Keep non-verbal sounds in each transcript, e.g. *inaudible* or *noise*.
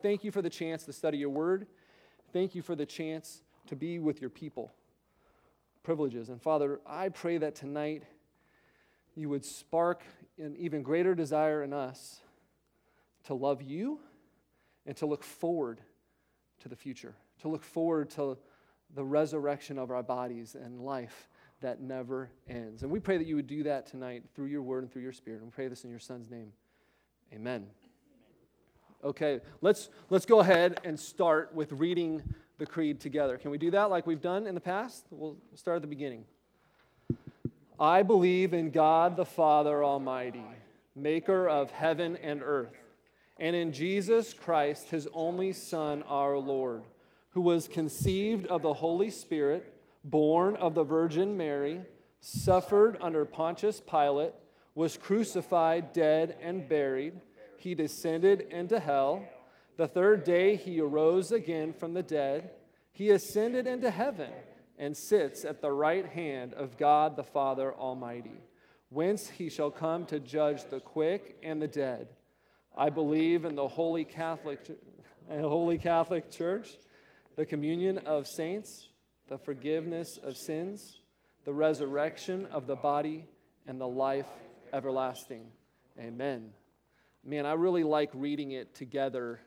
Thank you for the chance to study your word. Thank you for the chance to be with your people. Privileges. And Father, I pray that tonight you would spark an even greater desire in us to love you and to look forward to the future, to look forward to the resurrection of our bodies and life that never ends. And we pray that you would do that tonight through your word and through your spirit. And we pray this in your son's name. Amen. Okay, let's let's go ahead and start with reading the creed together. Can we do that like we've done in the past? We'll start at the beginning. I believe in God the Father Almighty, maker of heaven and earth, and in Jesus Christ, his only Son, our Lord, who was conceived of the Holy Spirit, born of the Virgin Mary, suffered under Pontius Pilate, was crucified, dead, and buried. He descended into hell. The third day he arose again from the dead. He ascended into heaven and sits at the right hand of God the Father Almighty, whence he shall come to judge the quick and the dead. I believe in the Holy Catholic, Holy Catholic Church, the communion of saints, the forgiveness of sins, the resurrection of the body, and the life everlasting. Amen. Man, I really like reading it together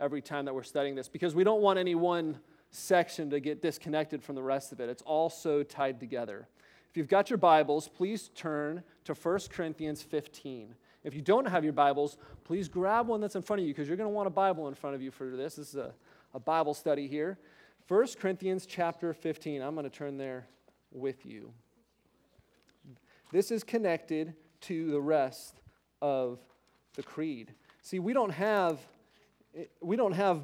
every time that we're studying this because we don't want any one section to get disconnected from the rest of it. It's all so tied together. If you've got your Bibles, please turn to 1 Corinthians 15. If you don't have your Bibles, please grab one that's in front of you because you're going to want a Bible in front of you for this. This is a, a Bible study here. 1 Corinthians chapter 15. I'm going to turn there with you. This is connected to the rest of the creed. See, we don't have we don't have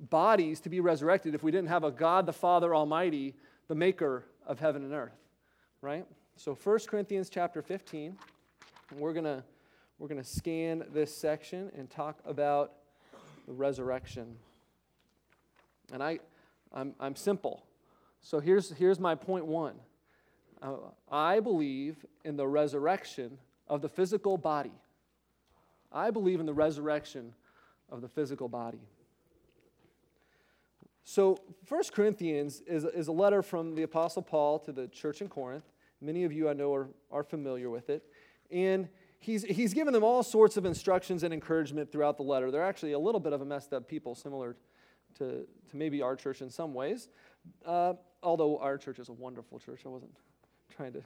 bodies to be resurrected if we didn't have a God the Father Almighty, the maker of heaven and earth. Right? So 1 Corinthians chapter 15, we're going to we're going to scan this section and talk about the resurrection. And I I'm, I'm simple. So here's, here's my point one. Uh, I believe in the resurrection of the physical body. I believe in the resurrection of the physical body. So, 1 Corinthians is, is a letter from the Apostle Paul to the church in Corinth. Many of you I know are, are familiar with it. And he's, he's given them all sorts of instructions and encouragement throughout the letter. They're actually a little bit of a messed up people, similar to, to maybe our church in some ways. Uh, although our church is a wonderful church, I wasn't trying to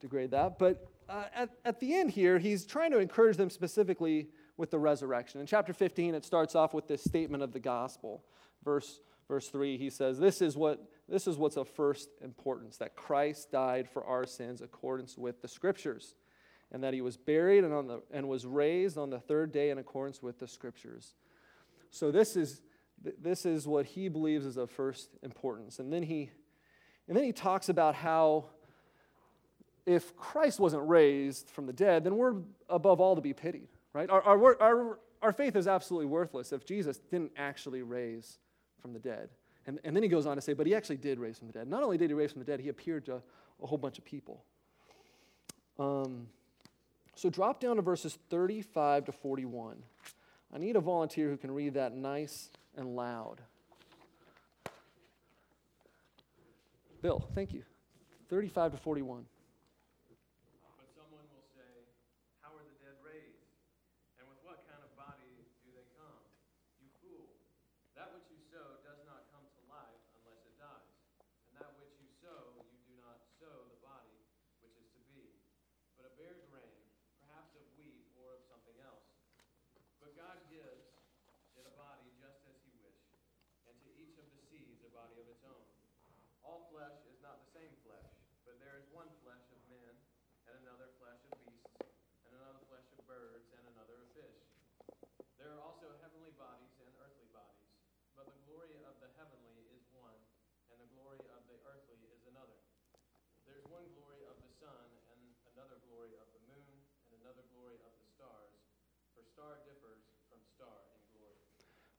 degrade that. But uh, at, at the end here, he's trying to encourage them specifically with the resurrection. In chapter 15, it starts off with this statement of the gospel. Verse verse 3, he says, This is, what, this is what's of first importance that Christ died for our sins accordance with the scriptures, and that he was buried and, on the, and was raised on the third day in accordance with the scriptures. So, this is, this is what he believes is of first importance. And then he, and then he talks about how if Christ wasn't raised from the dead, then we're above all to be pitied, right? Our, our, our, our faith is absolutely worthless if Jesus didn't actually raise from the dead. And, and then he goes on to say, but he actually did raise from the dead. Not only did he raise from the dead, he appeared to a whole bunch of people. Um, so drop down to verses 35 to 41. I need a volunteer who can read that nice and loud. Bill, thank you. 35 to 41.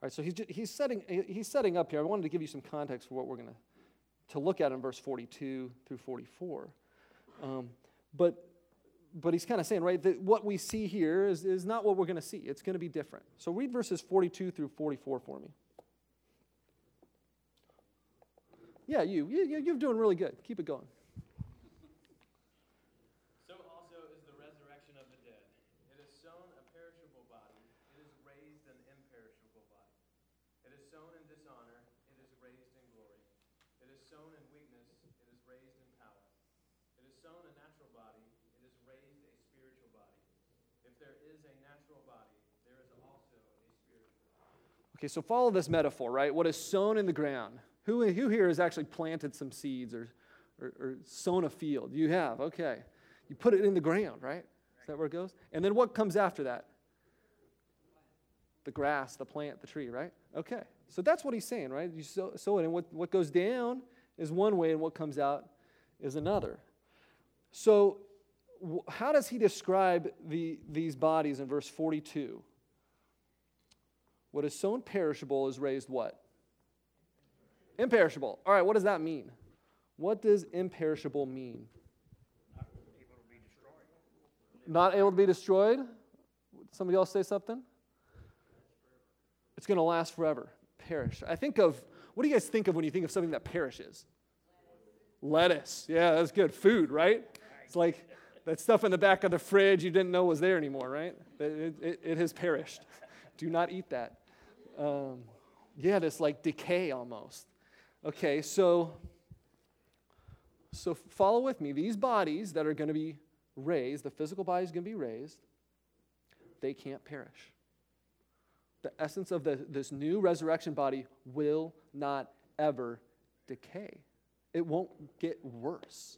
All right, so he's, he's, setting, he's setting up here. I wanted to give you some context for what we're going to to look at in verse 42 through 44. Um, but but he's kind of saying, right, that what we see here is, is not what we're going to see. It's going to be different. So read verses 42 through 44 for me. Yeah, you. you you're doing really good. Keep it going. Okay, so follow this metaphor, right? What is sown in the ground? Who, who here has actually planted some seeds or, or, or sown a field? You have, okay. You put it in the ground, right? Is that where it goes? And then what comes after that? The grass, the plant, the tree, right? Okay. So that's what he's saying, right? You sow, sow it, and what, what goes down is one way, and what comes out is another. So, how does he describe the, these bodies in verse 42? What is sown perishable is raised what? Imperishable. All right, what does that mean? What does imperishable mean? Not able to be destroyed? Not able to be destroyed? Somebody else say something? It's going to last forever. Perish. I think of, what do you guys think of when you think of something that perishes? Lettuce. Yeah, that's good. Food, right? It's like that stuff in the back of the fridge you didn't know was there anymore, right? It, it, it has perished. Do not eat that. Um, yeah, this like decay almost. Okay, so so follow with me. These bodies that are going to be raised, the physical body is going to be raised, they can't perish. The essence of the, this new resurrection body will not ever decay. It won't get worse.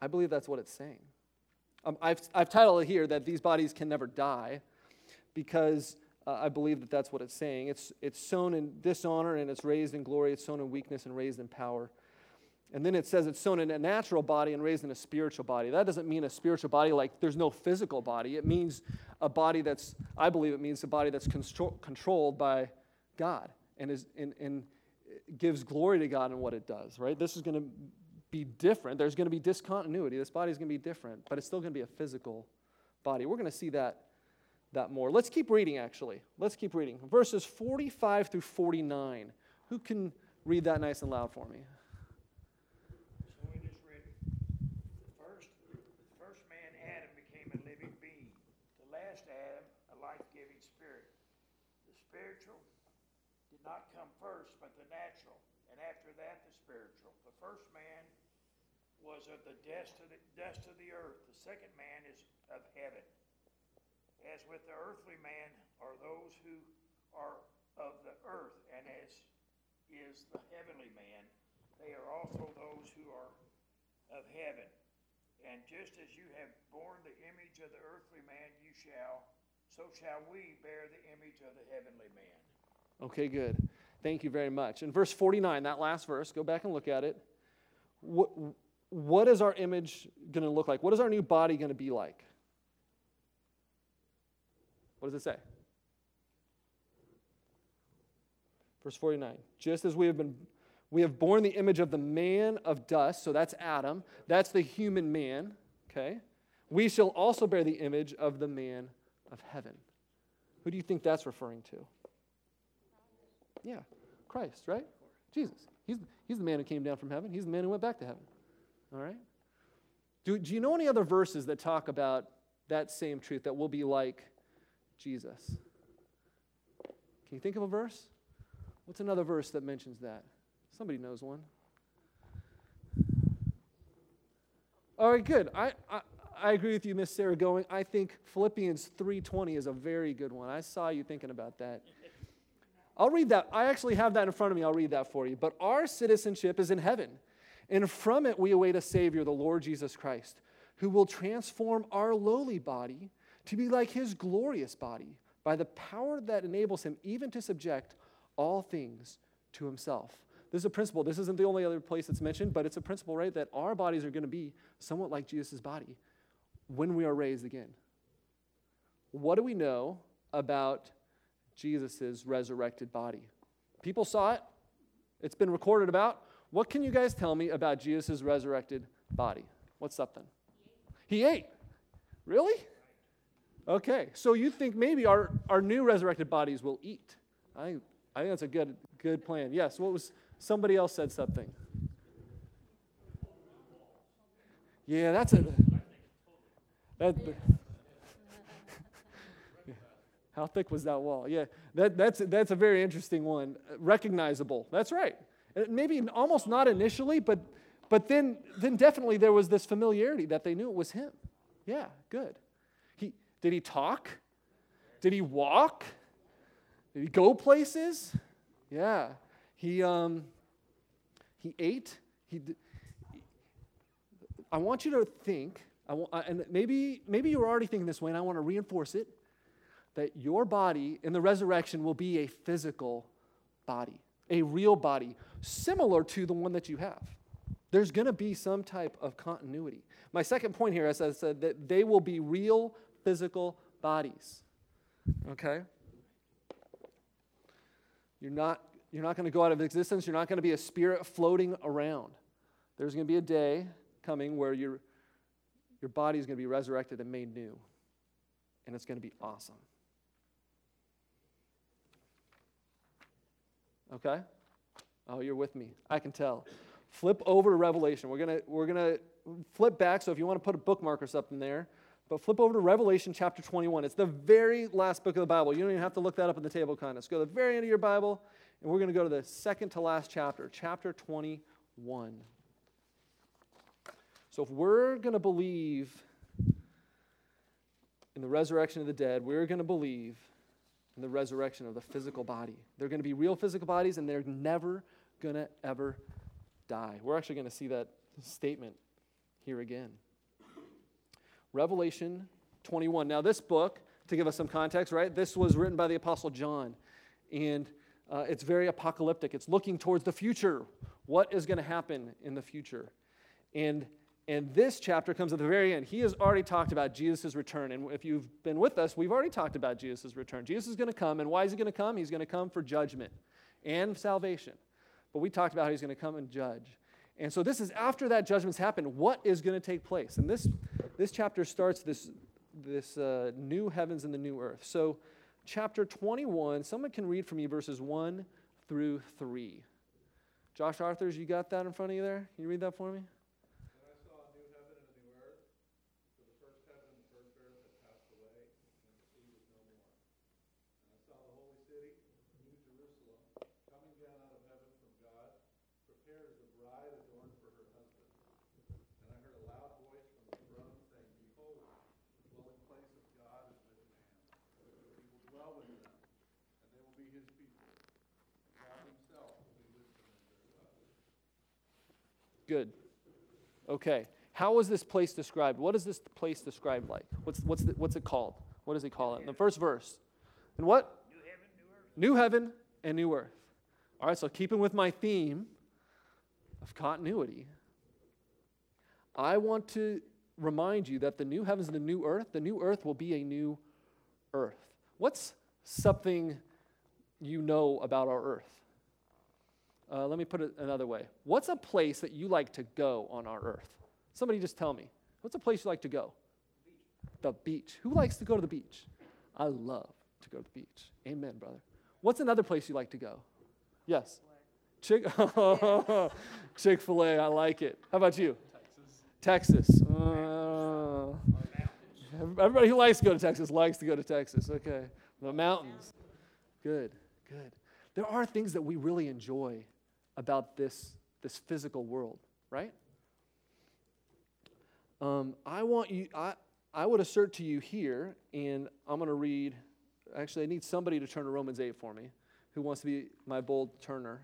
I believe that's what it's saying. Um, I've, I've titled it here that these bodies can never die because uh, I believe that that's what it's saying. It's, it's sown in dishonor and it's raised in glory. It's sown in weakness and raised in power. And then it says it's sown in a natural body and raised in a spiritual body. That doesn't mean a spiritual body like there's no physical body. It means a body that's, I believe it means a body that's control, controlled by God and, is, and, and gives glory to God in what it does, right? This is going to be different. There's going to be discontinuity. This body is going to be different, but it's still going to be a physical body. We're going to see that that more. Let's keep reading, actually. Let's keep reading. Verses 45 through 49. Who can read that nice and loud for me? So we just read the first, first man, Adam, became a living being. The last Adam, a life giving spirit. The spiritual did not come first, but the natural, and after that, the spiritual. The first man was of the, dust of the earth, the second man is of heaven. As with the earthly man are those who are of the earth, and as is the heavenly man, they are also those who are of heaven. And just as you have borne the image of the earthly man, you shall, so shall we bear the image of the heavenly man. Okay, good. Thank you very much. In verse 49, that last verse, go back and look at it. What, what is our image going to look like? What is our new body going to be like? What does it say? Verse 49 Just as we have been we have borne the image of the man of dust, so that's Adam. That's the human man, okay? We shall also bear the image of the man of heaven. Who do you think that's referring to? Yeah, Christ, right? Jesus. He's, he's the man who came down from heaven. He's the man who went back to heaven. All right? Do, do you know any other verses that talk about that same truth that will be like Jesus. Can you think of a verse? What's another verse that mentions that? Somebody knows one. All right, good. I, I, I agree with you, Miss Sarah Going. I think Philippians 3.20 is a very good one. I saw you thinking about that. I'll read that. I actually have that in front of me. I'll read that for you. But our citizenship is in heaven, and from it we await a Savior, the Lord Jesus Christ, who will transform our lowly body to be like his glorious body by the power that enables him even to subject all things to himself. This is a principle. This isn't the only other place it's mentioned, but it's a principle, right? That our bodies are going to be somewhat like Jesus' body when we are raised again. What do we know about Jesus' resurrected body? People saw it, it's been recorded about. What can you guys tell me about Jesus' resurrected body? What's up then? He ate. Really? Okay, so you think maybe our, our new resurrected bodies will eat. I, I think that's a good, good plan. Yes, what was somebody else said something? Yeah, that's a. That, *laughs* how thick was that wall? Yeah, that, that's, that's a very interesting one. Recognizable. That's right. Uh, maybe almost not initially, but, but then, then definitely there was this familiarity that they knew it was him. Yeah, good. Did he talk? Did he walk? Did he go places? Yeah. He, um, he ate. He, I want you to think, I want, and maybe, maybe you're already thinking this way, and I want to reinforce it that your body in the resurrection will be a physical body, a real body, similar to the one that you have. There's going to be some type of continuity. My second point here, as I said, that they will be real physical bodies. Okay? You're not, you're not going to go out of existence. You're not going to be a spirit floating around. There's going to be a day coming where your, your body is going to be resurrected and made new. And it's going to be awesome. Okay? Oh, you're with me. I can tell. Flip over to Revelation. We're going to we're to flip back, so if you want to put a bookmark or something there, but flip over to Revelation chapter 21. It's the very last book of the Bible. You don't even have to look that up in the table of contents. Go to the very end of your Bible, and we're going to go to the second to last chapter, chapter 21. So if we're going to believe in the resurrection of the dead, we're going to believe in the resurrection of the physical body. They're going to be real physical bodies, and they're never going to ever die. We're actually going to see that statement here again. Revelation 21. Now, this book, to give us some context, right? This was written by the Apostle John, and uh, it's very apocalyptic. It's looking towards the future. What is going to happen in the future? And and this chapter comes at the very end. He has already talked about Jesus' return. And if you've been with us, we've already talked about Jesus' return. Jesus is going to come. And why is he going to come? He's going to come for judgment and salvation. But we talked about how he's going to come and judge. And so this is after that judgment's happened. What is going to take place? And this, this chapter starts this, this uh, new heavens and the new earth. So, chapter 21, someone can read for me verses 1 through 3. Josh Arthurs, you got that in front of you there? Can you read that for me? Good. Okay. How is this place described? What is this place described like? What's, what's, the, what's it called? What does he call it? In the first verse. And what? New heaven, new. New heaven and new earth. All right, so keeping with my theme of continuity, I want to remind you that the new heavens and the new earth, the new earth will be a new earth. What's something you know about our earth? Uh, let me put it another way. What's a place that you like to go on our earth? Somebody just tell me. What's a place you like to go? The beach. Who likes to go to the beach? I love to go to the beach. Amen, brother. What's another place you like to go? Yes. Chick *laughs* Chick Fil A. I like it. How about you? Texas. Texas. Uh, everybody who likes to go to Texas likes to go to Texas. Okay. The mountains. Good. Good. There are things that we really enjoy about this, this physical world, right? Um, I want you, I, I would assert to you here, and I'm going to read, actually, I need somebody to turn to Romans 8 for me who wants to be my bold turner,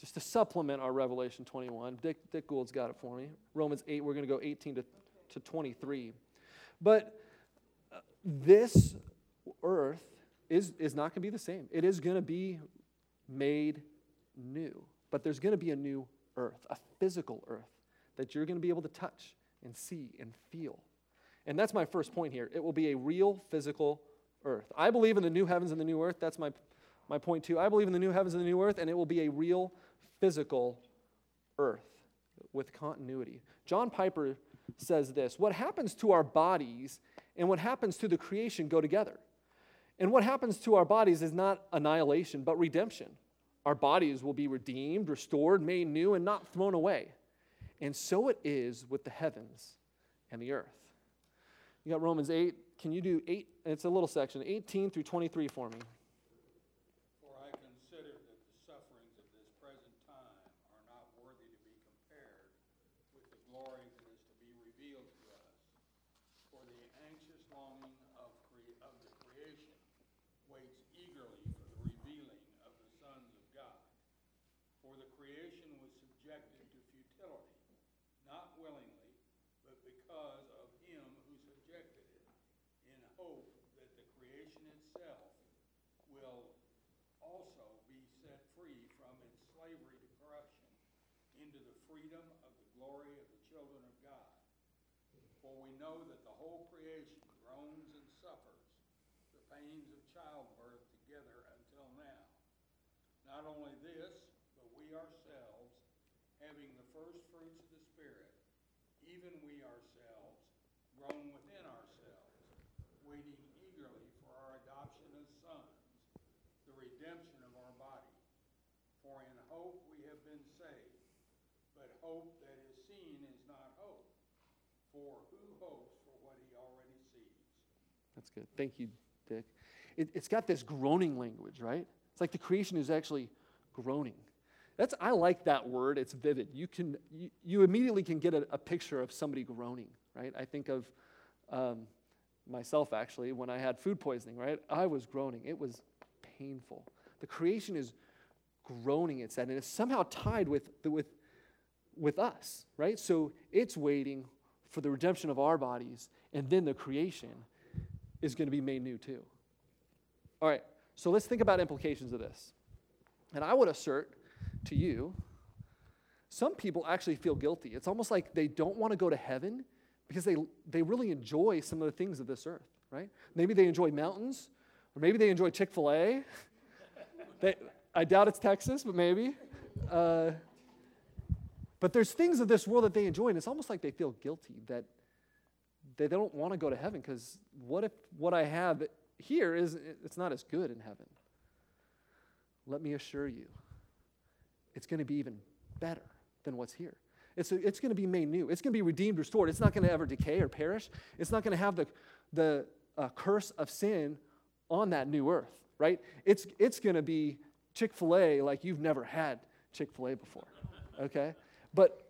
just to supplement our Revelation 21. Dick, Dick Gould's got it for me. Romans 8, we're going to go 18 to, to 23. But uh, this earth is, is not going to be the same. It is going to be made new. But there's going to be a new earth, a physical earth that you're going to be able to touch and see and feel. And that's my first point here. It will be a real physical earth. I believe in the new heavens and the new earth. That's my, my point too. I believe in the new heavens and the new earth, and it will be a real physical earth with continuity. John Piper says this What happens to our bodies and what happens to the creation go together. And what happens to our bodies is not annihilation, but redemption. Our bodies will be redeemed, restored, made new, and not thrown away. And so it is with the heavens and the earth. You got Romans 8. Can you do 8? It's a little section, 18 through 23 for me. For I consider that the sufferings of this present time are not worthy to be compared with the glory that is to be revealed to us. For the anxious longing of, cre- of the creation waits eagerly for the revealing of the sons of God. For the creation was subjected to futility, not willingly, but because of him who subjected it, in hope that the creation itself will also be set free from its slavery to corruption into the freedom of the glory of the children of God. For we know that the whole creation groans and suffers the pains of childbirth together until now. Not only this, but we ourselves, having the first fruits of the Spirit, even we ourselves, groan within ourselves, waiting eagerly for our adoption as sons, the redemption of our body. For in hope we have been saved. But hope that is seen is not hope. For who hopes for what he already sees? That's good. Thank you, Dick. It, it's got this groaning language, right? It's like the creation is actually groaning. That's, I like that word. It's vivid. You, can, you, you immediately can get a, a picture of somebody groaning, right? I think of um, myself, actually, when I had food poisoning, right? I was groaning. It was painful. The creation is groaning, it said, and it's somehow tied with, with, with us, right? So it's waiting for the redemption of our bodies, and then the creation is going to be made new too. All right, so let's think about implications of this. And I would assert to you, some people actually feel guilty. It's almost like they don't want to go to heaven because they, they really enjoy some of the things of this earth, right? Maybe they enjoy mountains, or maybe they enjoy Chick fil A. *laughs* I doubt it's Texas, but maybe. Uh, but there's things of this world that they enjoy, and it's almost like they feel guilty that they don't want to go to heaven because what if what I have here is it's not as good in heaven? Let me assure you, it's going to be even better than what's here. It's, it's going to be made new. It's going to be redeemed, restored. It's not going to ever decay or perish. It's not going to have the, the uh, curse of sin on that new earth, right? It's, it's going to be Chick fil A like you've never had Chick fil A before, okay? But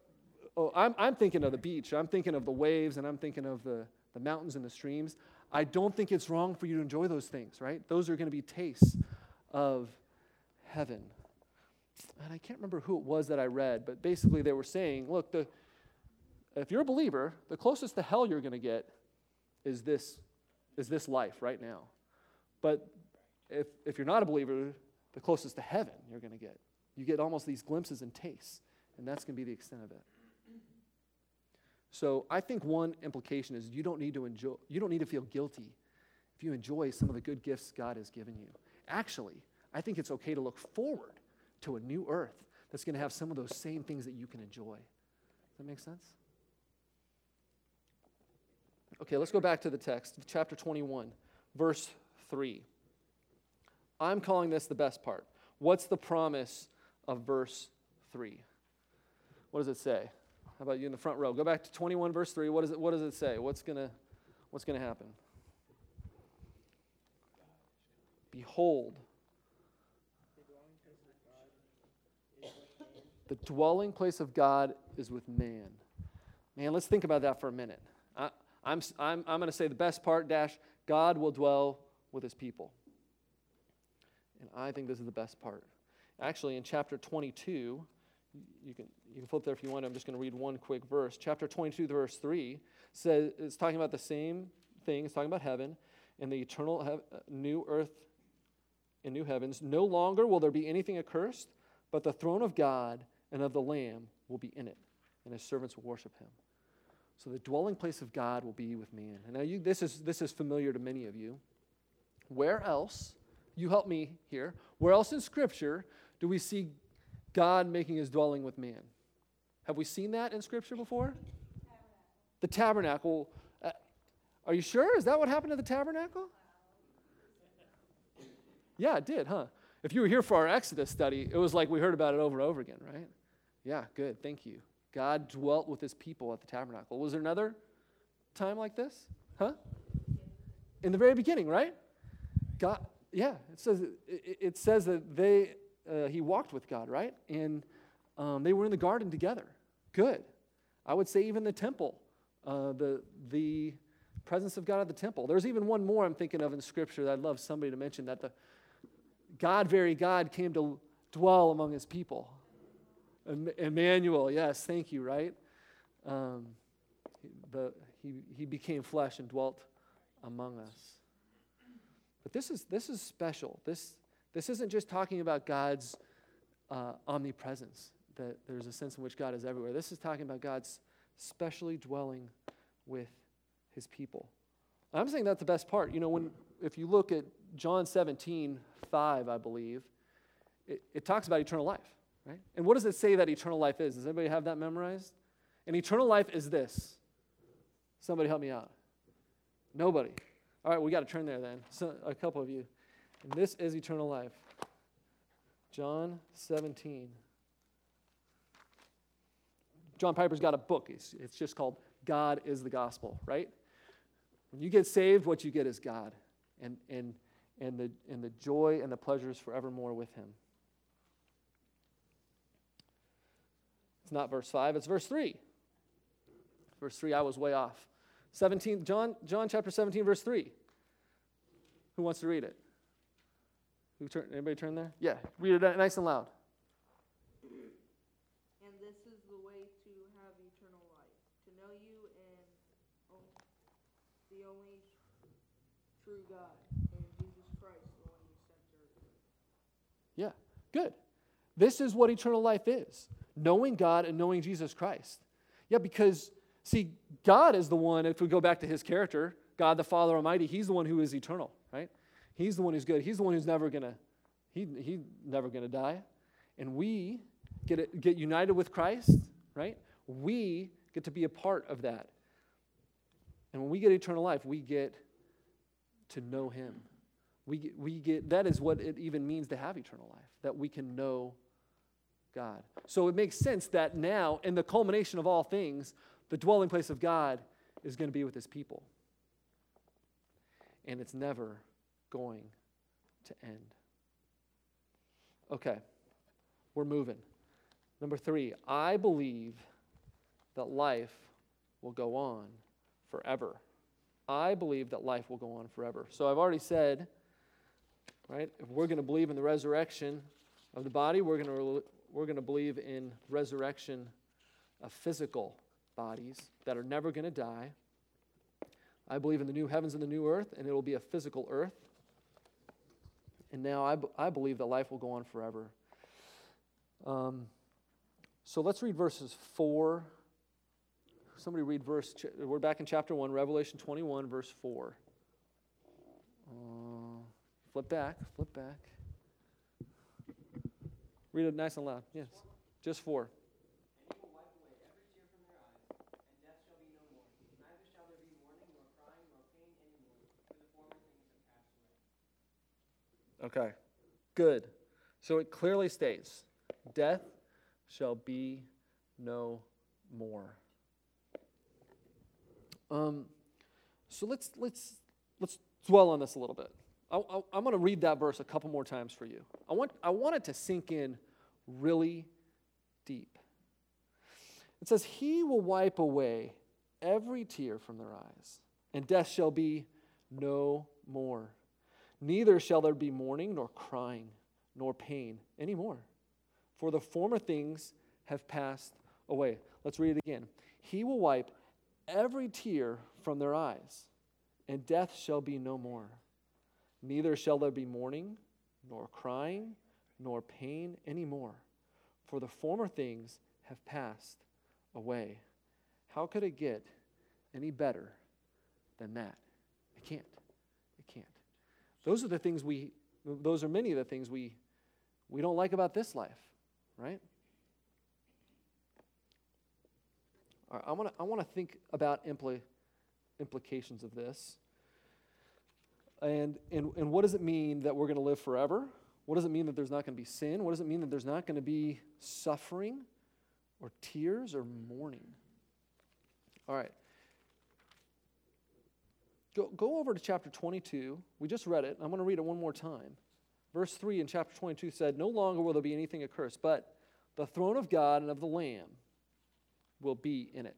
oh, I'm, I'm thinking of the beach. I'm thinking of the waves, and I'm thinking of the, the mountains and the streams. I don't think it's wrong for you to enjoy those things, right? Those are going to be tastes of heaven. And I can't remember who it was that I read, but basically they were saying, look, the, if you're a believer, the closest to hell you're going to get is this, is this life right now. But if, if you're not a believer, the closest to heaven you're going to get. You get almost these glimpses and tastes, and that's going to be the extent of it. So I think one implication is you don't need to enjoy, you don't need to feel guilty if you enjoy some of the good gifts God has given you. Actually, I think it's okay to look forward to a new earth that's going to have some of those same things that you can enjoy. Does that make sense? Okay, let's go back to the text, chapter 21, verse 3. I'm calling this the best part. What's the promise of verse 3? What does it say? How about you in the front row? Go back to 21, verse 3. What, is it, what does it say? What's going what's going to happen? Behold, the dwelling place of God is with man. Man, let's think about that for a minute. I, I'm, I'm, I'm going to say the best part, dash, God will dwell with his people. And I think this is the best part. Actually, in chapter 22, you can, you can flip there if you want. I'm just going to read one quick verse. Chapter 22, verse 3 says it's talking about the same thing. It's talking about heaven and the eternal new earth and new heavens. No longer will there be anything accursed, but the throne of God and of the Lamb will be in it, and his servants will worship him. So the dwelling place of God will be with man. And now you, this, is, this is familiar to many of you. Where else, you help me here, where else in Scripture do we see God making his dwelling with man? Have we seen that in Scripture before? The tabernacle. Uh, Are you sure? Is that what happened to the tabernacle? Yeah, it did, huh? If you were here for our Exodus study, it was like we heard about it over and over again, right? Yeah, good. Thank you. God dwelt with his people at the tabernacle. Was there another time like this? Huh? In the very beginning, right? God, yeah, it says it, it says that they uh, he walked with God, right? And um, they were in the garden together. Good. I would say even the temple, uh, the the presence of God at the temple. There's even one more I'm thinking of in Scripture that I'd love somebody to mention that the God, very God, came to dwell among His people. Emmanuel, yes, thank you, right? Um, the, he, he became flesh and dwelt among us. But this is, this is special. This, this isn't just talking about God's uh, omnipresence, that there's a sense in which God is everywhere. This is talking about God's specially dwelling with his people. I'm saying that's the best part. You know, when if you look at John 17, 5, I believe, it, it talks about eternal life, right? And what does it say that eternal life is? Does anybody have that memorized? And eternal life is this. Somebody help me out. Nobody. All right, we got to turn there then. So, a couple of you. And this is eternal life. John 17. John Piper's got a book. It's, it's just called God is the Gospel, right? When you get saved, what you get is God and, and, and, the, and the joy and the pleasures forevermore with Him. It's not verse 5, it's verse 3. Verse 3, I was way off. 17, John, John chapter 17, verse 3. Who wants to read it? Who turn, anybody turn there? Yeah, read it nice and loud. And this is the way to have eternal life, to know you and the only true God, and Jesus Christ, the one you sent to earth. Yeah, good. This is what eternal life is knowing God and knowing Jesus Christ. Yeah, because, see, God is the one, if we go back to his character, God the Father Almighty, he's the one who is eternal, right? He's the one who's good. He's the one who's never gonna, he, he never gonna die. And we get, get united with Christ, right? We get to be a part of that. And when we get eternal life, we get to know him. We get, we get that is what it even means to have eternal life, that we can know God. So it makes sense that now, in the culmination of all things, the dwelling place of God is going to be with his people. And it's never going to end. Okay, we're moving. Number three, I believe that life will go on forever. I believe that life will go on forever. So I've already said, right, if we're going to believe in the resurrection of the body, we're going to, we're going to believe in resurrection of physical bodies that are never going to die. I believe in the new heavens and the new earth, and it will be a physical earth. And now I, b- I believe that life will go on forever. Um, so let's read verses 4. Somebody read verse, ch- we're back in chapter 1, Revelation 21, verse 4. Uh, flip back, flip back. Read it nice and loud. Yes. Just 4. And he will wipe away every tear from their eyes, and death shall be no more. Neither shall there be mourning, nor crying, nor pain any more, for the former things have passed away. Okay, good. So it clearly states death shall be no more. Um, so let's let's let's dwell on this a little bit. I, I'm going to read that verse a couple more times for you. I want I want it to sink in really deep. It says, "He will wipe away every tear from their eyes, and death shall be no more." Neither shall there be mourning, nor crying, nor pain anymore, for the former things have passed away. Let's read it again. He will wipe every tear from their eyes, and death shall be no more. Neither shall there be mourning, nor crying, nor pain anymore, for the former things have passed away. How could it get any better than that? It can't. Those are the things we, those are many of the things we, we don't like about this life, right? All right, I want to I want to think about impli- implications of this. And, and, and what does it mean that we're going to live forever? What does it mean that there's not going to be sin? What does it mean that there's not going to be suffering or tears or mourning? All right. Go, go over to chapter 22. We just read it. I'm going to read it one more time. Verse 3 in chapter 22 said, No longer will there be anything accursed, but the throne of God and of the Lamb will be in it.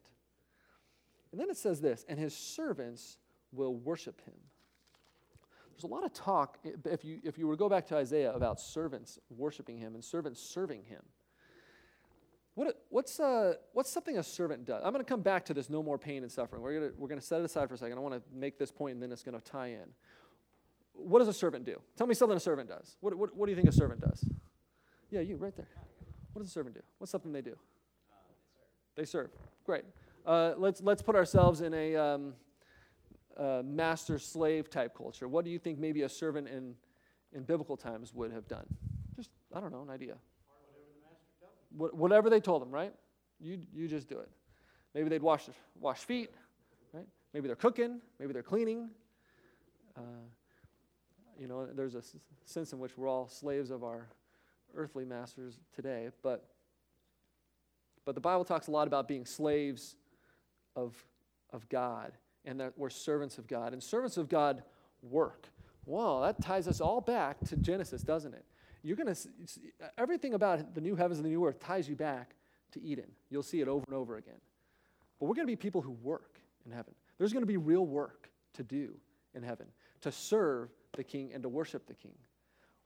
And then it says this, and his servants will worship him. There's a lot of talk, if you, if you were to go back to Isaiah, about servants worshiping him and servants serving him. What, what's, uh, what's something a servant does? I'm going to come back to this no more pain and suffering. We're going we're to set it aside for a second. I want to make this point and then it's going to tie in. What does a servant do? Tell me something a servant does. What, what, what do you think a servant does? Yeah, you, right there. What does a servant do? What's something they do? they serve. Great. Uh, let's, let's put ourselves in a um, uh, master slave type culture. What do you think maybe a servant in, in biblical times would have done? Just, I don't know, an idea. What, whatever they told them, right? You, you just do it. Maybe they'd wash, wash feet, right? Maybe they're cooking, maybe they're cleaning. Uh, you know, there's a sense in which we're all slaves of our earthly masters today, but but the Bible talks a lot about being slaves of, of God and that we're servants of God. And servants of God work. Wow, that ties us all back to Genesis, doesn't it? You're going to everything about the new heavens and the new earth ties you back to Eden. You'll see it over and over again. But we're going to be people who work in heaven. There's going to be real work to do in heaven, to serve the king and to worship the king.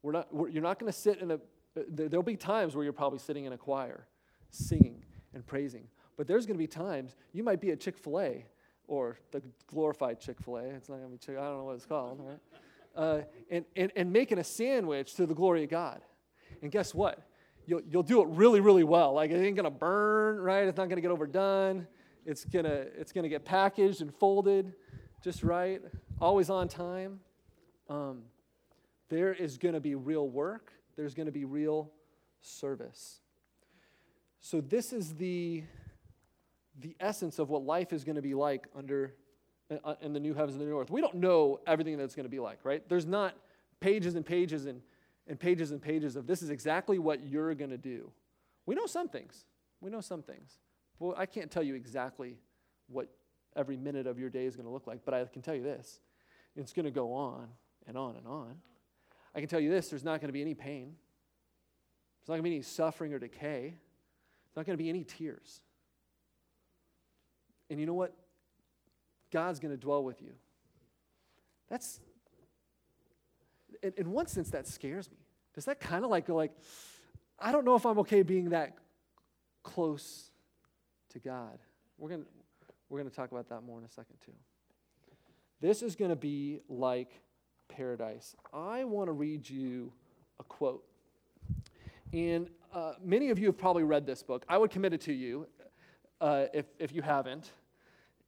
We're not, we're, you're not going to sit in a, uh, there'll be times where you're probably sitting in a choir singing and praising. But there's going to be times you might be at Chick fil A or the glorified Chick fil A. It's not going to be Chick, I don't know what it's called, right? Uh, and, and, and making a sandwich to the glory of God. And guess what? You'll, you'll do it really, really well. Like it ain't to burn, right? It's not to get overdone. It's to it's gonna get packaged and folded just right, always on time. Um, there is to be real work, there's to be real service. So, this is the, the essence of what life is going to be like under uh, in the new heavens and the new earth. We don't know everything that's going to be like, right? There's not pages and pages and, and pages and pages of this is exactly what you're going to do. We know some things. We know some things. Well, I can't tell you exactly what every minute of your day is going to look like, but I can tell you this it's going to go on and on and on. I can tell you this there's not going to be any pain, there's not going to be any suffering or decay. There's not going to be any tears. And you know what? God's going to dwell with you. That's, in, in one sense, that scares me. Does that kind of like go like, I don't know if I'm okay being that close to God. We're going we're going to talk about that more in a second, too. This is going to be like paradise. I want to read you a quote. And uh, many of you have probably read this book. I would commit it to you uh, if, if you haven't.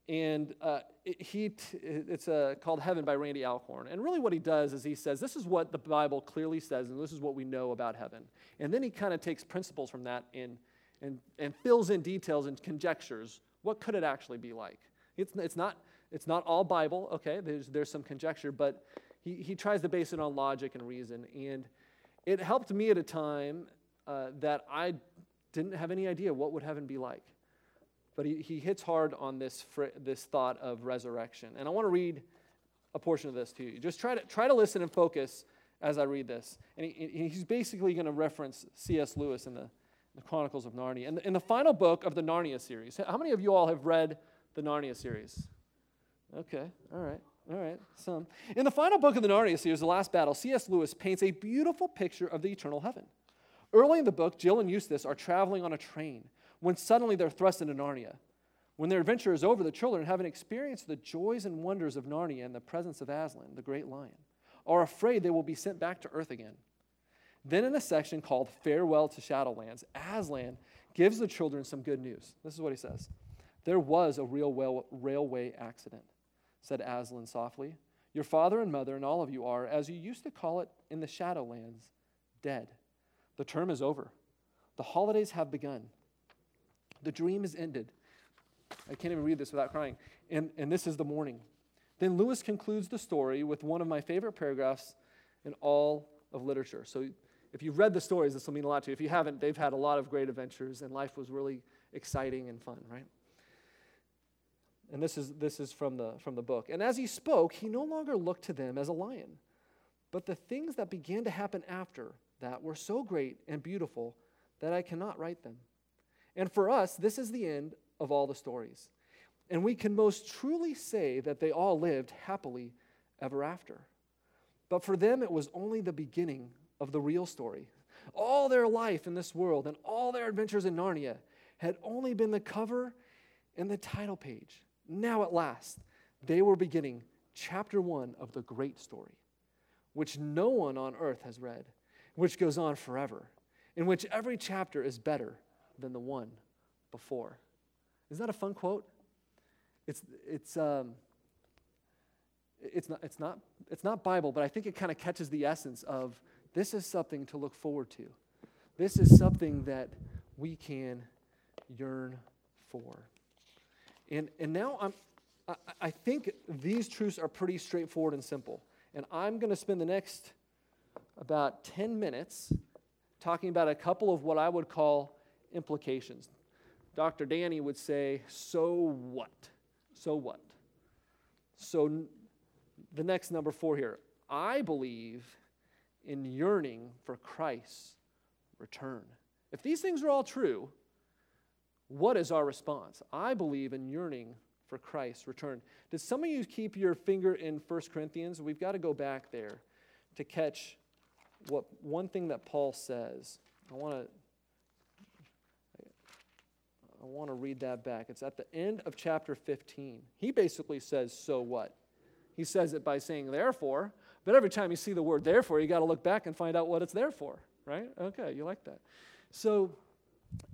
And uh, he t- it's uh, called Heaven by Randy Alcorn. And really, what he does is he says, This is what the Bible clearly says, and this is what we know about heaven. And then he kind of takes principles from that and, and, and fills in details and conjectures. What could it actually be like? It's, it's, not, it's not all Bible, okay? There's, there's some conjecture, but he, he tries to base it on logic and reason. And it helped me at a time uh, that I didn't have any idea what would heaven be like. But he, he hits hard on this, fr- this thought of resurrection. And I want to read a portion of this to you. Just try to, try to listen and focus as I read this. And he, he's basically going to reference C.S. Lewis in the, the Chronicles of Narnia. In the, in the final book of the Narnia series, how many of you all have read the Narnia series? Okay, all right. All right, some. In the final book of the Narnia series, The Last Battle, C.S. Lewis paints a beautiful picture of the eternal heaven. Early in the book, Jill and Eustace are traveling on a train when suddenly they're thrust into Narnia. When their adventure is over, the children, having experienced the joys and wonders of Narnia and the presence of Aslan, the great lion, are afraid they will be sent back to Earth again. Then, in a section called Farewell to Shadowlands, Aslan gives the children some good news. This is what he says There was a real railway accident said Aslan softly. Your father and mother and all of you are, as you used to call it in the Shadowlands, dead. The term is over. The holidays have begun. The dream is ended. I can't even read this without crying. And, and this is the morning. Then Lewis concludes the story with one of my favorite paragraphs in all of literature. So if you've read the stories, this will mean a lot to you. If you haven't, they've had a lot of great adventures, and life was really exciting and fun, right? And this is, this is from, the, from the book. And as he spoke, he no longer looked to them as a lion. But the things that began to happen after that were so great and beautiful that I cannot write them. And for us, this is the end of all the stories. And we can most truly say that they all lived happily ever after. But for them, it was only the beginning of the real story. All their life in this world and all their adventures in Narnia had only been the cover and the title page. Now, at last, they were beginning chapter one of the great story, which no one on earth has read, which goes on forever, in which every chapter is better than the one before. Isn't that a fun quote? It's, it's, um, it's, not, it's, not, it's not Bible, but I think it kind of catches the essence of this is something to look forward to. This is something that we can yearn for. And, and now I'm, I, I think these truths are pretty straightforward and simple. And I'm going to spend the next about 10 minutes talking about a couple of what I would call implications. Dr. Danny would say, So what? So what? So the next number four here. I believe in yearning for Christ's return. If these things are all true, what is our response? I believe in yearning for Christ's return. Did some of you keep your finger in 1 Corinthians? We've got to go back there to catch what one thing that Paul says. I want to I want to read that back. It's at the end of chapter 15. He basically says, So what? He says it by saying, Therefore, but every time you see the word therefore, you got to look back and find out what it's there for, right? Okay, you like that. So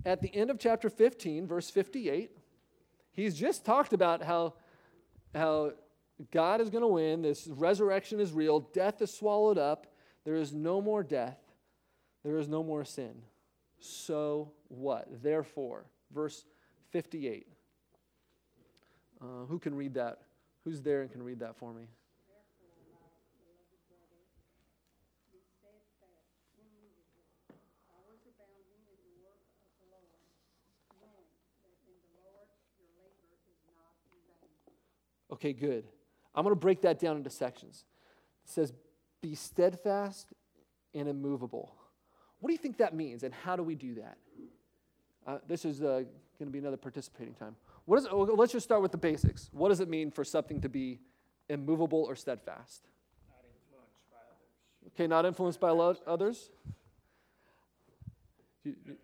at the end of chapter 15, verse 58, he's just talked about how, how God is going to win. This resurrection is real. Death is swallowed up. There is no more death. There is no more sin. So what? Therefore, verse 58. Uh, who can read that? Who's there and can read that for me? Okay, good. I'm going to break that down into sections. It says, Be steadfast and immovable. What do you think that means, and how do we do that? Uh, this is uh, going to be another participating time. What is, oh, let's just start with the basics. What does it mean for something to be immovable or steadfast? Not influenced by others. Okay, not influenced by lo- others? You- you-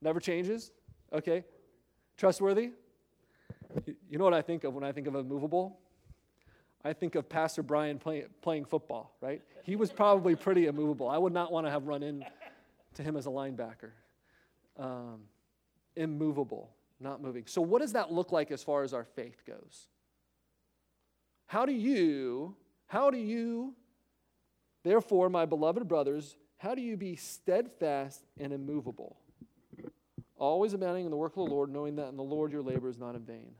never changes? Okay. Trustworthy? You- You know what I think of when I think of immovable? I think of Pastor Brian play, playing football, right? He was probably pretty immovable. I would not want to have run in to him as a linebacker. Um, immovable, not moving. So, what does that look like as far as our faith goes? How do you, how do you, therefore, my beloved brothers, how do you be steadfast and immovable? Always abounding in the work of the Lord, knowing that in the Lord your labor is not in vain.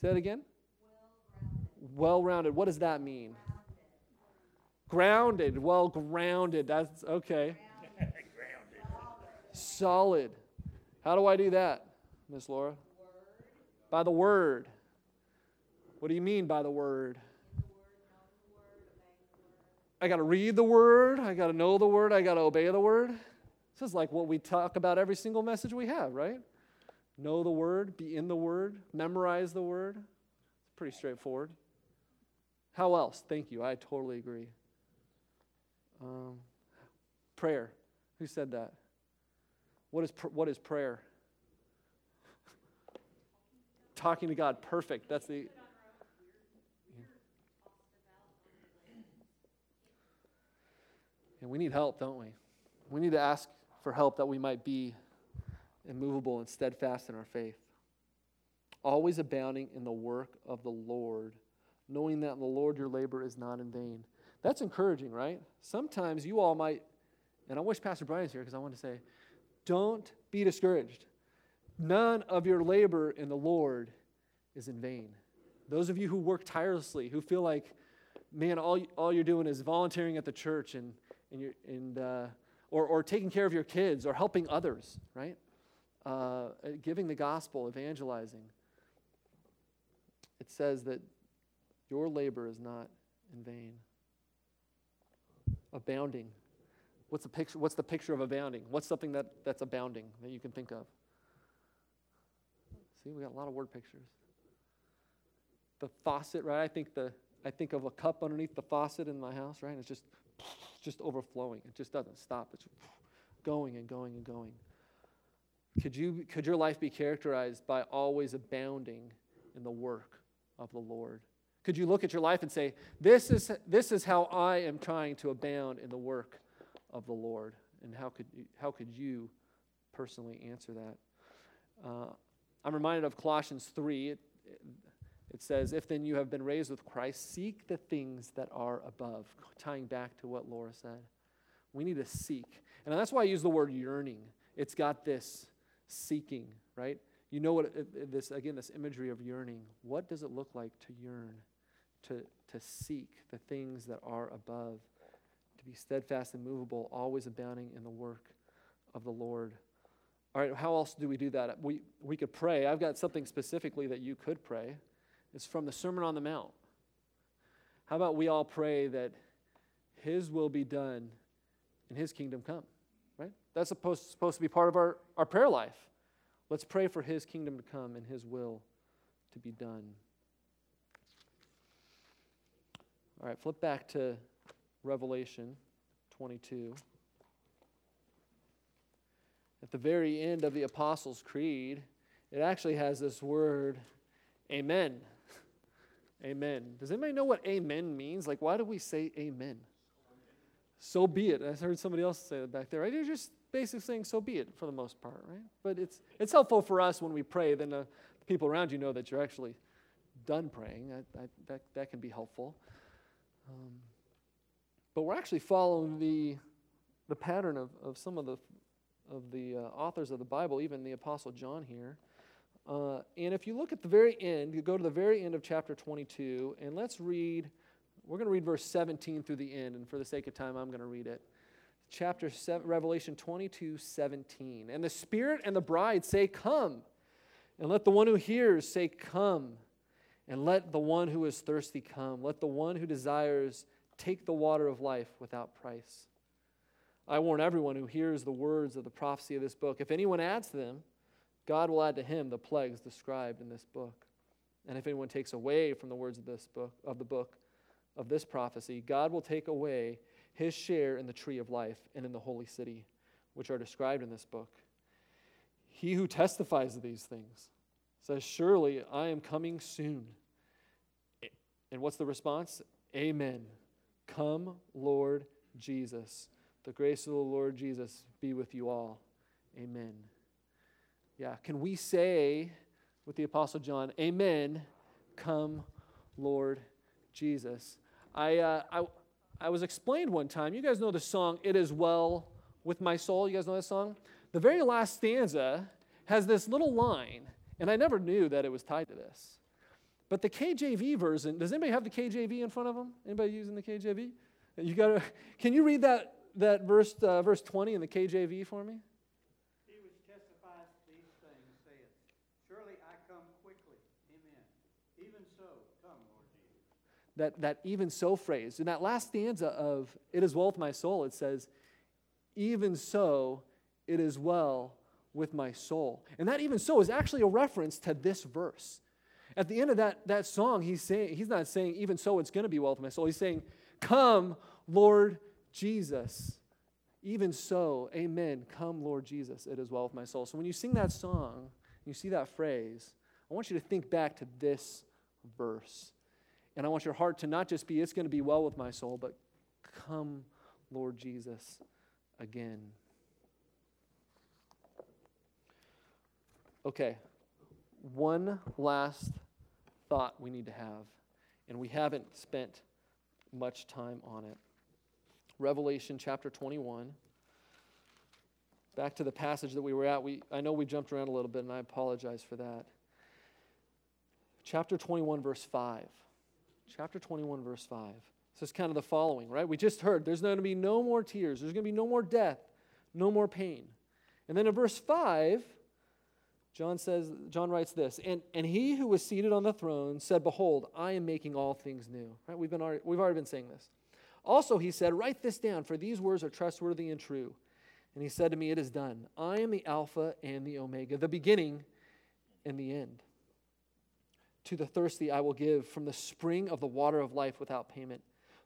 Say that again? Well rounded. What does that mean? Grounded. Well grounded. That's okay. Grounded. Solid. How do I do that, Miss Laura? By the word. What do you mean by the word? I got to read the word. I got to know the word. I got to obey the word. This is like what we talk about every single message we have, right? Know the word, be in the word, memorize the word. It's pretty straightforward. How else? Thank you. I totally agree. Um, prayer. Who said that? What is, pr- what is prayer? *laughs* Talking to God. Perfect. That's the. And we need help, don't we? We need to ask for help that we might be immovable and steadfast in our faith. Always abounding in the work of the Lord, knowing that in the Lord your labor is not in vain. That's encouraging, right? Sometimes you all might, and I wish Pastor Brian's here because I want to say, Don't be discouraged. None of your labor in the Lord is in vain. Those of you who work tirelessly, who feel like, man, all, all you're doing is volunteering at the church and, and, you're, and uh, or, or taking care of your kids or helping others, right? Uh, giving the gospel, evangelizing. It says that your labor is not in vain. Abounding. What's the picture, what's the picture of abounding? What's something that, that's abounding that you can think of? See, we got a lot of word pictures. The faucet, right? I think the I think of a cup underneath the faucet in my house, right? And it's just just overflowing. It just doesn't stop. It's going and going and going. Could you could your life be characterized by always abounding in the work of the Lord? Could you look at your life and say, This is this is how I am trying to abound in the work of the Lord? And how could you, how could you personally answer that? Uh, I'm reminded of Colossians 3. It, it, says, If then you have been raised with Christ, seek the things that are above, tying back to what Laura said. We need to seek. And that's why I use the word yearning. It's got this seeking, right? You know what this again this imagery of yearning. What does it look like to yearn, to to seek the things that are above, to be steadfast and movable, always abounding in the work of the Lord. All right, how else do we do that? We, we could pray. I've got something specifically that you could pray. It's from the Sermon on the Mount. How about we all pray that His will be done and His kingdom come? Right? That's supposed, supposed to be part of our, our prayer life. Let's pray for His kingdom to come and His will to be done. All right, flip back to Revelation 22 at the very end of the Apostles' Creed, it actually has this word, amen. *laughs* amen. Does anybody know what amen means? Like, why do we say amen? So be it. I heard somebody else say that back there. Right? You're just basically saying so be it for the most part, right? But it's, it's helpful for us when we pray, then uh, the people around you know that you're actually done praying. That, that can be helpful. Um, but we're actually following the, the pattern of, of some of the of the uh, authors of the Bible, even the Apostle John here. Uh, and if you look at the very end, you go to the very end of chapter 22, and let's read, we're going to read verse 17 through the end, and for the sake of time, I'm going to read it. Chapter 7, Revelation 22, 17. And the Spirit and the bride say, Come. And let the one who hears say, Come. And let the one who is thirsty come. Let the one who desires take the water of life without price. I warn everyone who hears the words of the prophecy of this book. If anyone adds to them, God will add to him the plagues described in this book. And if anyone takes away from the words of this book of the book of this prophecy, God will take away his share in the tree of life and in the holy city, which are described in this book. He who testifies to these things says, Surely I am coming soon. And what's the response? Amen. Come, Lord Jesus. The grace of the Lord Jesus be with you all. Amen. Yeah, can we say with the Apostle John, Amen, come, Lord Jesus? I, uh, I, I was explained one time, you guys know the song, It Is Well with My Soul. You guys know that song? The very last stanza has this little line, and I never knew that it was tied to this. But the KJV version, does anybody have the KJV in front of them? Anybody using the KJV? You got to, can you read that that verse, uh, verse 20 in the KJV for me? He which testifies these things saith, Surely I come quickly. Amen. Even so, come, Lord Jesus. That, that even so phrase. In that last stanza of It is well with my soul, it says, Even so, it is well with my soul. And that even so is actually a reference to this verse. At the end of that, that song, he's saying, he's not saying, even so it's going to be well with my soul. He's saying, Come, Lord Jesus. Even so, amen. Come, Lord Jesus, it is well with my soul. So when you sing that song, you see that phrase, I want you to think back to this verse. And I want your heart to not just be, it's going to be well with my soul, but come, Lord Jesus, again. Okay, one last thought we need to have, and we haven't spent much time on it. Revelation chapter 21. back to the passage that we were at. We, I know we jumped around a little bit, and I apologize for that. Chapter 21, verse 5. Chapter 21, verse 5. This is kind of the following, right? We just heard there's going to be no more tears, there's going to be no more death, no more pain. And then in verse 5, John says, John writes this, and, and he who was seated on the throne said, Behold, I am making all things new. Right? We've, been already, we've already been saying this. Also, he said, Write this down, for these words are trustworthy and true. And he said to me, It is done. I am the Alpha and the Omega, the beginning and the end. To the thirsty I will give from the spring of the water of life without payment.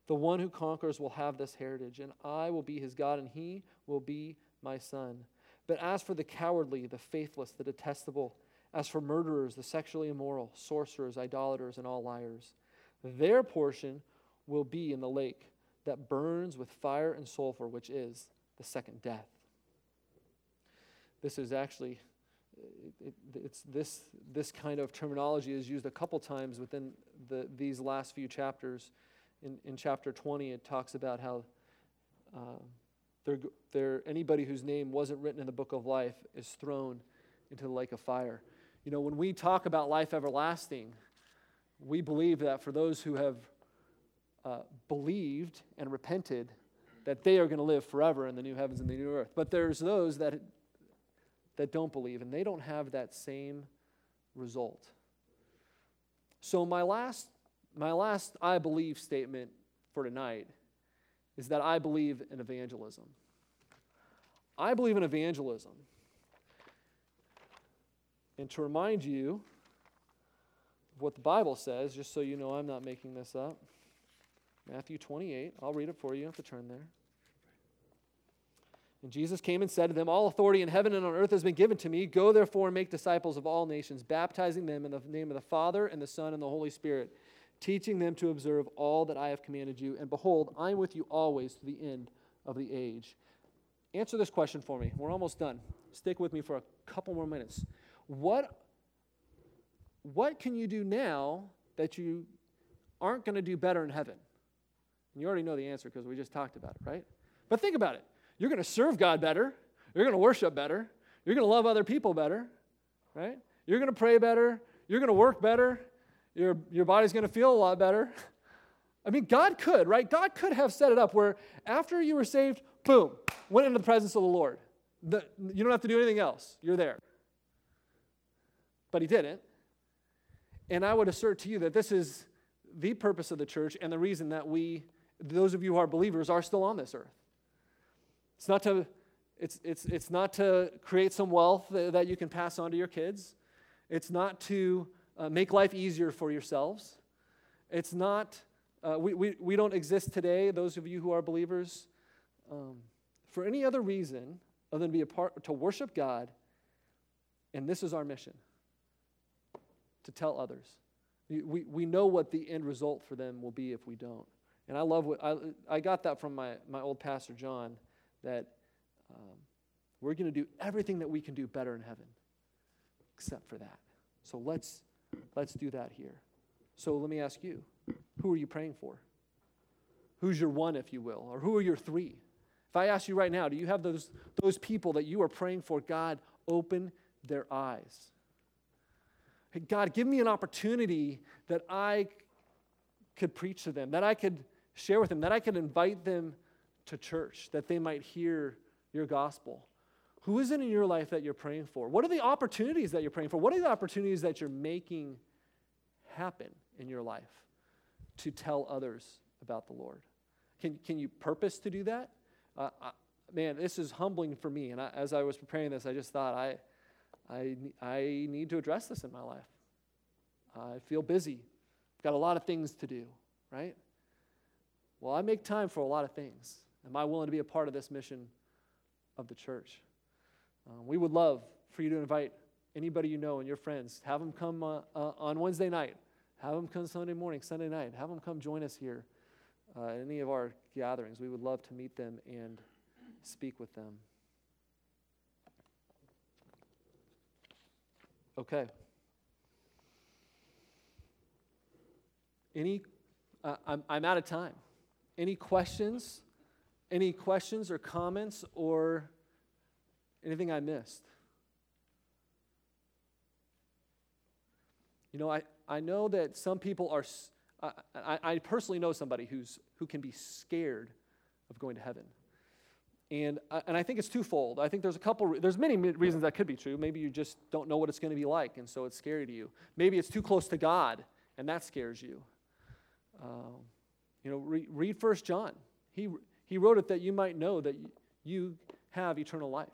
The one who conquers will have this heritage, and I will be his God, and he will be my son. But as for the cowardly, the faithless, the detestable, as for murderers, the sexually immoral, sorcerers, idolaters, and all liars, their portion will be in the lake that burns with fire and sulfur, which is the second death. This is actually, it, it, it's this, this kind of terminology is used a couple times within the, these last few chapters. In, in chapter 20, it talks about how uh, they're, they're, anybody whose name wasn't written in the book of life is thrown into the lake of fire. You know, when we talk about life everlasting, we believe that for those who have uh, believed and repented, that they are going to live forever in the new heavens and the new earth. But there's those that, that don't believe, and they don't have that same result. So, my last, my last I believe statement for tonight is that I believe in evangelism. I believe in evangelism. And to remind you of what the Bible says, just so you know I'm not making this up, Matthew 28, I'll read it for you. You have to turn there. And Jesus came and said to them, All authority in heaven and on earth has been given to me. Go therefore and make disciples of all nations, baptizing them in the name of the Father and the Son and the Holy Spirit teaching them to observe all that I have commanded you. And behold, I am with you always to the end of the age. Answer this question for me. We're almost done. Stick with me for a couple more minutes. What, what can you do now that you aren't going to do better in heaven? And you already know the answer because we just talked about it, right? But think about it. You're going to serve God better. You're going to worship better. You're going to love other people better, right? You're going to pray better. You're going to work better your, your body's going to feel a lot better. *laughs* I mean, God could, right? God could have set it up where after you were saved, boom, went into the presence of the Lord. The, you don't have to do anything else, you're there. But He didn't. And I would assert to you that this is the purpose of the church and the reason that we, those of you who are believers, are still on this earth. It's not to, it's, it's, it's not to create some wealth that you can pass on to your kids. It's not to uh, make life easier for yourselves. It's not, uh, we, we, we don't exist today, those of you who are believers, um, for any other reason other than to be a part, to worship God. And this is our mission to tell others. We, we know what the end result for them will be if we don't. And I love what I, I got that from my, my old pastor, John, that um, we're going to do everything that we can do better in heaven, except for that. So let's Let's do that here. So let me ask you who are you praying for? Who's your one, if you will? Or who are your three? If I ask you right now, do you have those, those people that you are praying for? God, open their eyes. Hey, God, give me an opportunity that I could preach to them, that I could share with them, that I could invite them to church, that they might hear your gospel. Who is it in your life that you're praying for? What are the opportunities that you're praying for? What are the opportunities that you're making happen in your life to tell others about the Lord? Can, can you purpose to do that? Uh, I, man, this is humbling for me. And I, as I was preparing this, I just thought, I, I, I need to address this in my life. I feel busy. I've got a lot of things to do, right? Well, I make time for a lot of things. Am I willing to be a part of this mission of the church? Uh, we would love for you to invite anybody you know and your friends. Have them come uh, uh, on Wednesday night. Have them come Sunday morning, Sunday night. Have them come join us here uh, at any of our gatherings. We would love to meet them and speak with them. Okay. Any, I'm, I'm out of time. Any questions? Any questions or comments or Anything I missed? You know, I, I know that some people are, I personally know somebody who's, who can be scared of going to heaven. And, I- and I think it's twofold. I think there's a couple, there's many reasons that could be true. Maybe you just don't know what it's going to be like, and so it's scary to you. Maybe it's too close to God, and that scares you. Um, you know, re- read First John. He, he wrote it that you might know that you have eternal life.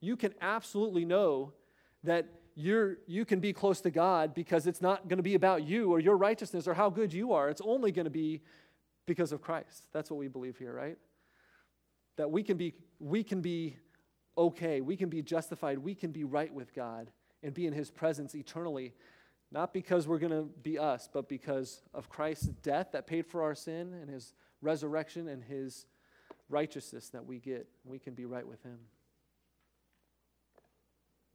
You can absolutely know that you're, you can be close to God because it's not going to be about you or your righteousness or how good you are. It's only going to be because of Christ. That's what we believe here, right? That we can be, we can be okay, we can be justified, we can be right with God and be in His presence eternally, not because we're going to be us, but because of Christ's death that paid for our sin and His resurrection and His righteousness that we get. We can be right with Him.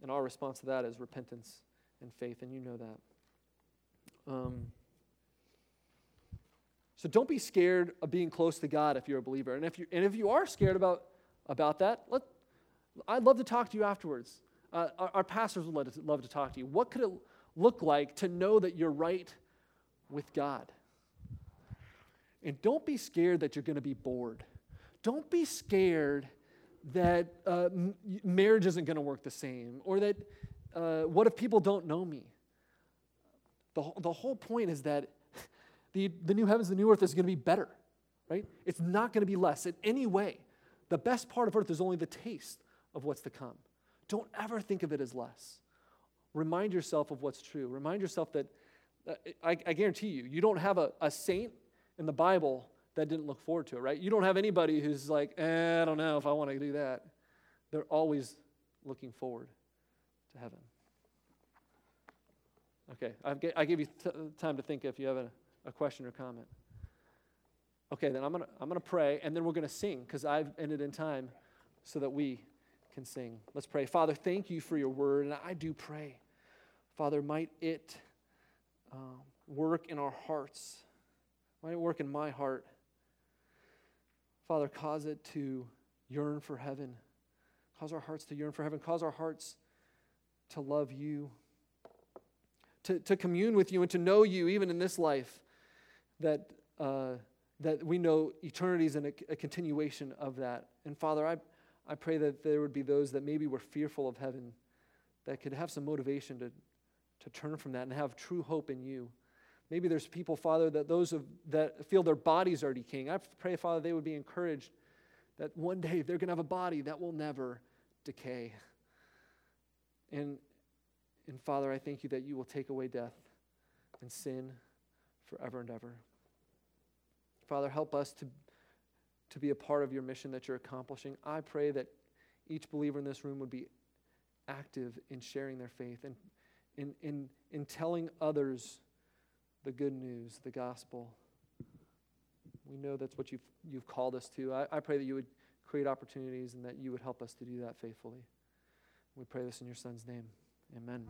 And our response to that is repentance and faith, and you know that. Um, so don't be scared of being close to God if you're a believer. And if you, and if you are scared about, about that, let, I'd love to talk to you afterwards. Uh, our, our pastors would love to, love to talk to you. What could it look like to know that you're right with God? And don't be scared that you're going to be bored. Don't be scared that uh, m- marriage isn't going to work the same or that uh, what if people don't know me? The, the whole point is that *laughs* the, the new heavens, the new earth is going to be better, right? It's not going to be less in any way. The best part of earth is only the taste of what's to come. Don't ever think of it as less. Remind yourself of what's true. Remind yourself that, uh, I, I guarantee you, you don't have a, a saint in the Bible that didn't look forward to it, right? You don't have anybody who's like, eh, I don't know if I want to do that. They're always looking forward to heaven. Okay, I give you t- time to think if you have a, a question or comment. Okay, then I'm going to I'm going to pray and then we're going to sing because I've ended in time so that we can sing. Let's pray. Father, thank you for your word. And I do pray, Father, might it um, work in our hearts, might it work in my heart. Father, cause it to yearn for heaven. Cause our hearts to yearn for heaven. Cause our hearts to love you, to, to commune with you, and to know you even in this life. That, uh, that we know eternity is a, a continuation of that. And Father, I, I pray that there would be those that maybe were fearful of heaven that could have some motivation to, to turn from that and have true hope in you. Maybe there's people, Father, that those of, that feel their bodies are decaying. I pray, Father, they would be encouraged that one day they're going to have a body that will never decay. And, and Father, I thank you that you will take away death and sin forever and ever. Father, help us to, to be a part of your mission that you're accomplishing. I pray that each believer in this room would be active in sharing their faith and in, in, in telling others the good news, the gospel. We know that's what you've, you've called us to. I, I pray that you would create opportunities and that you would help us to do that faithfully. We pray this in your son's name. Amen.